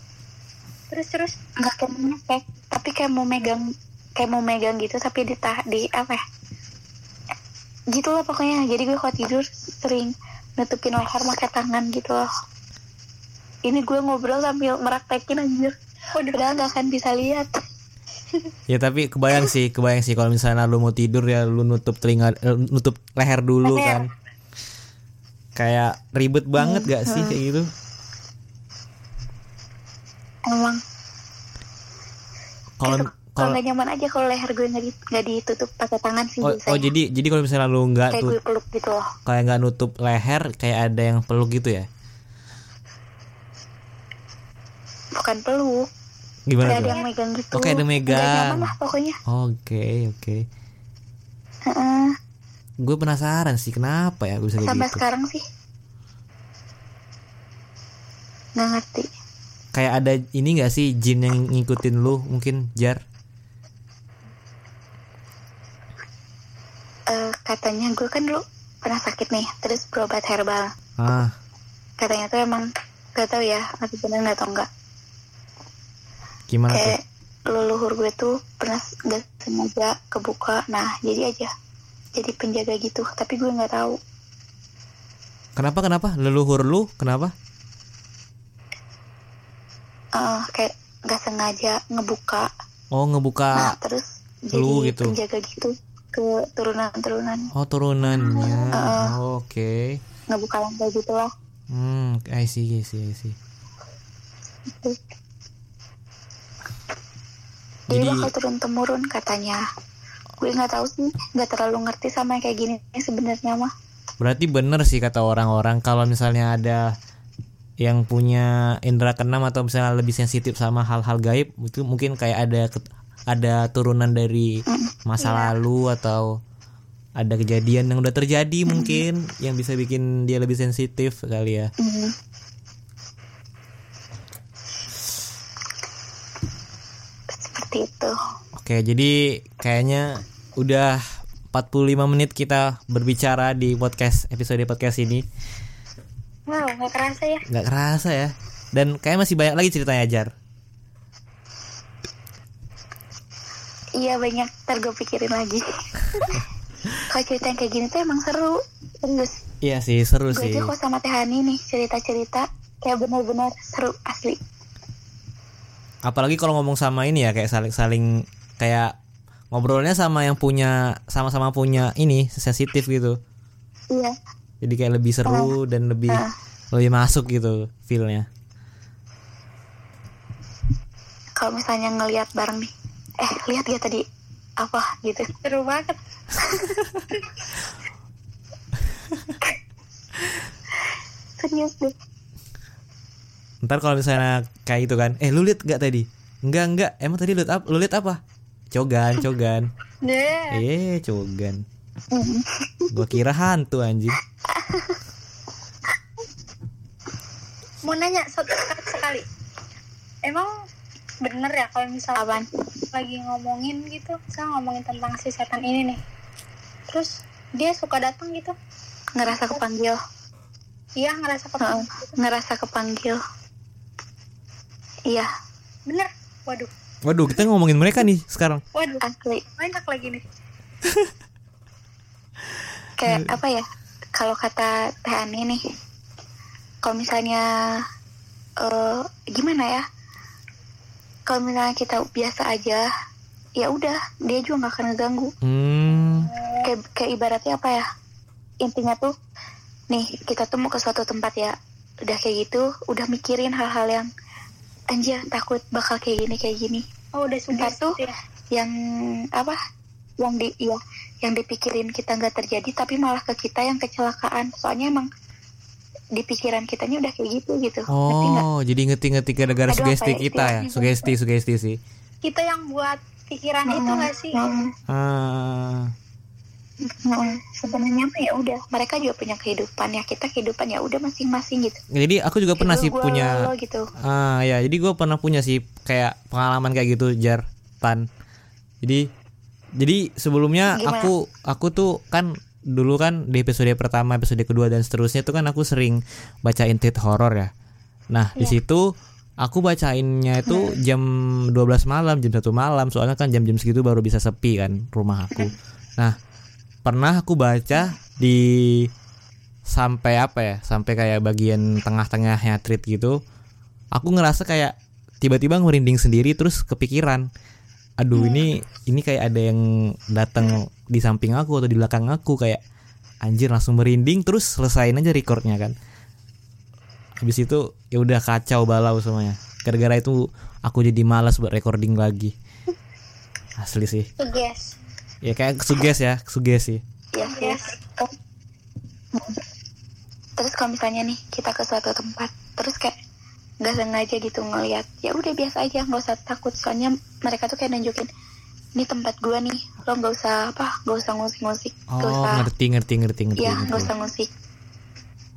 Terus terus nggak kayak kayak tapi kayak mau megang kayak mau megang gitu tapi di tah di apa ya gitu loh pokoknya jadi gue kalau tidur sering nutupin leher pakai tangan gitu loh. Ini gue ngobrol sambil meraktekin anjir. Padahal nggak akan bisa lihat. Ya tapi kebayang sih kebayang sih kalau misalnya lu mau tidur ya lu nutup telinga eh, nutup leher dulu Leher. kan. Kayak ribet banget gak sih kayak gitu? Emang. Kalau Kayak kalau nggak nyaman aja kalau leher gue nggak di- nggak ditutup pakai tangan sih oh, biasanya. oh jadi jadi kalau misalnya lu nggak kayak tuh gue peluk gitu loh. kayak nggak nutup leher kayak ada yang peluk gitu ya? Bukan peluk. Gimana kayak ada yang megang gitu. Oh, kayak ada megang. nyaman lah pokoknya. Oke oke. Heeh. gue penasaran sih kenapa ya bisa kayak sampai gitu? sekarang sih. Nggak ngerti. Kayak ada ini gak sih jin yang ngikutin lu mungkin jar Eh, katanya gue kan dulu pernah sakit nih terus berobat herbal. Ah. Katanya tuh emang gak tahu ya masih bener nggak tau nggak. Gimana tuh? kayak leluhur gue tuh pernah nggak sengaja kebuka. Nah jadi aja jadi penjaga gitu tapi gue nggak tahu. Kenapa kenapa? Leluhur lu kenapa? Eh, kayak nggak sengaja ngebuka. Oh nah ngebuka terus lu jadi gitu. penjaga gitu ke turunan-turunan oh turunannya Heeh. Oh, oke ngebuka lantai gitu lah hmm I see I see I see Gitu. Jadi Jadi- bakal turun temurun katanya. Gue nggak tahu sih, nggak terlalu ngerti sama yang kayak gini sebenarnya mah. Berarti bener sih kata orang-orang kalau misalnya ada yang punya indera keenam atau misalnya lebih sensitif sama hal-hal gaib itu mungkin kayak ada ada turunan dari masa lalu atau ada kejadian yang udah terjadi mungkin yang bisa bikin dia lebih sensitif kali ya. Hmm. Seperti itu. Oke, jadi kayaknya udah 45 menit kita berbicara di podcast episode podcast ini. wow nggak kerasa ya. nggak kerasa ya. Dan kayak masih banyak lagi ceritanya Jar. Iya banyak, ntar gue pikirin lagi. Kalau cerita yang kayak gini tuh emang seru. serius Iya sih seru gue sih. aja kok sama Teh Hani nih cerita-cerita kayak benar-benar seru asli Apalagi kalau ngomong sama ini ya kayak saling-saling kayak ngobrolnya sama yang punya sama-sama punya ini sensitif gitu. iya Jadi kayak lebih seru dan lebih Ah. lebih masuk gitu feelnya. kalau misalnya ngelihat bareng nih eh lihat ya tadi apa gitu seru banget serius deh Ntar kalau misalnya kayak itu kan, eh lu lihat gak tadi? Enggak enggak, emang tadi lu lihat apa? Lu lihat apa? Cogan, cogan. deh Eh, cogan. Gua kira hantu anjing. mau nanya satu sekali emang bener ya kalau misalnya apaan? lagi ngomongin gitu saya ngomongin tentang si setan ini nih. Terus dia suka datang gitu. Ngerasa kepanggil. Iya ngerasa kepanggil ngerasa kepanggil. Iya. Bener. Waduh. Waduh, kita ngomongin mereka nih sekarang. waduh. Asli. Banyak lagi nih. Kayak apa ya kalau kata Teh Ani nih kalau misalnya eh gimana ya kalau misalnya kita biasa aja ya udah dia juga nggak akan ngeganggu. Hmm, kayak kayak ibaratnya apa ya? Intinya tuh nih kita tuh mau ke suatu tempat ya udah kayak gitu udah mikirin hal-hal yang anjir takut bakal kayak gini kayak gini. Oh udah sudah tuh ya? yang apa yang di iya yang dipikirin kita nggak terjadi tapi malah ke kita yang kecelakaan. Soalnya emang di pikiran kitanya udah kayak gitu gitu. Ngerti oh, jadi ngerti-ngerti gara-gara Aduh, sugesti ya kita ya, sugesti, sugesti sih. kita yang buat pikiran itu nggak sih? Mm, Ah, mm, sebenarnya mah ya udah mereka juga punya kehidupan ya kita kehidupan ya udah masing-masing gitu. Jadi aku juga pernah sih gua punya lo gitu. Ah ya, jadi gue pernah punya sih kayak pengalaman kayak gitu jar tan. Jadi jadi sebelumnya Gimana? aku aku tuh kan dulu kan di episode pertama, episode kedua dan seterusnya tuh kan aku sering bacain tweet horor ya. Nah di situ aku bacainnya itu jam 12 malam, jam satu malam, soalnya kan jam-jam segitu baru bisa sepi kan rumah aku. Nah pernah aku baca di sampai apa ya sampai kayak bagian tengah-tengahnya tweet gitu aku ngerasa kayak tiba-tiba ngerinding sendiri terus kepikiran aduh ini ini kayak ada yang datang di samping aku atau di belakang aku kayak anjir langsung merinding terus selesain aja recordnya kan. Habis itu ya udah kacau balau semuanya. Gara-gara itu aku jadi malas buat recording lagi. Asli sih. Yes ya kayak suges ya suges sih. Ya Yes. terus kalau misalnya nih kita ke suatu tempat terus kayak nggak sengaja gitu ngeliat ya udah biasa aja nggak usah takut. Soalnya mereka tuh kayak nunjukin ini tempat gua nih lo nggak usah apa nggak usah ngusik-ngusik oh usah ngerti ngerti ngerti ngerti ya ngerti nggak usah ngusik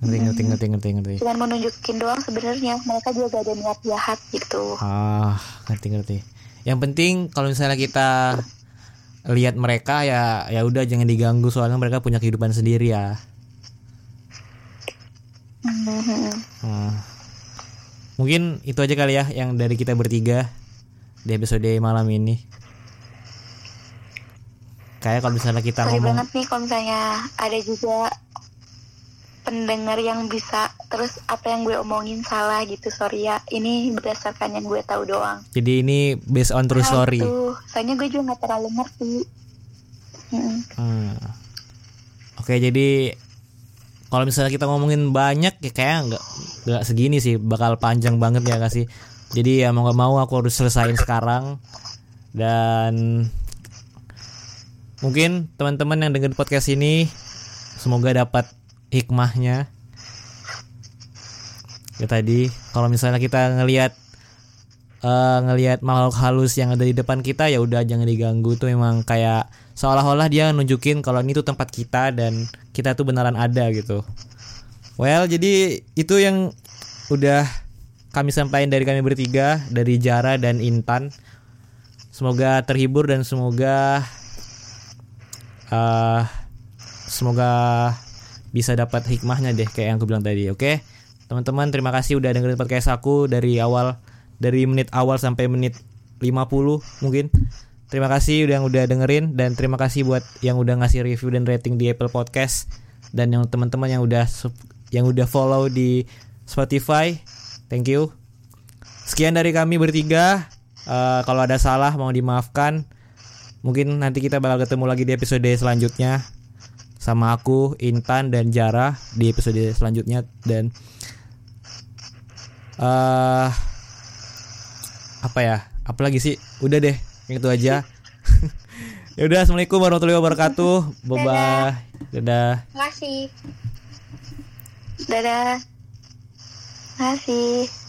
ngerti ngerti ngerti ngerti ngerti cuman mau nunjukin doang sebenarnya mereka juga gak ada niat jahat gitu Ah, ngerti ngerti. Yang penting kalau misalnya kita lihat mereka ya ya udah jangan diganggu soalnya mereka punya kehidupan sendiri ya. Mhm. Ah. Mungkin itu aja kali ya yang dari kita bertiga di episode malam ini. Kayak kalau misalnya kita sorry ngomong banget nih kalau misalnya ada juga pendengar yang bisa terus apa yang gue omongin salah gitu sorry ya ini berdasarkan yang gue tahu doang jadi ini based on true Nah, story. itu. soalnya gue juga nggak terlalu ngerti Mm. Hmm. Oke, jadi kalau misalnya kita ngomongin banyak ya kayak nggak nggak segini sih, bakal panjang banget ya kasih. Jadi ya mau nggak mau aku harus selesain sekarang dan mungkin teman-teman yang dengar podcast ini semoga dapat hikmahnya. Ya tadi kalau misalnya kita ngelihat eh, ngelihat makhluk halus yang ada di depan kita ya udah jangan diganggu itu memang kayak seolah-olah dia nunjukin kalau ini tuh tempat kita dan kita tuh beneran ada gitu. Well, jadi itu yang udah kami sampaikan dari kami bertiga dari Jara dan Intan. Semoga terhibur dan semoga eh semoga bisa dapat hikmahnya deh kayak yang aku bilang tadi, oke? Teman-teman, terima kasih udah dengerin podcast aku dari awal dari menit awal sampai menit 50 mungkin. Terima kasih udah yang udah dengerin dan terima kasih buat yang udah ngasih review dan rating di Apple Podcast. dan yang teman-teman yang udah yang udah follow di Spotify. Thank you. Sekian dari kami bertiga. Eh, kalau ada salah mau dimaafkan. Mungkin nanti kita bakal ketemu lagi di episode selanjutnya sama aku Intan dan Jara di episode selanjutnya dan eh apa ya? Apalagi sih? Udah deh, itu aja. ya udah, assalamualaikum warahmatullahi wabarakatuh. Bye bye. Dadah. Makasih. Dadah. Makasih.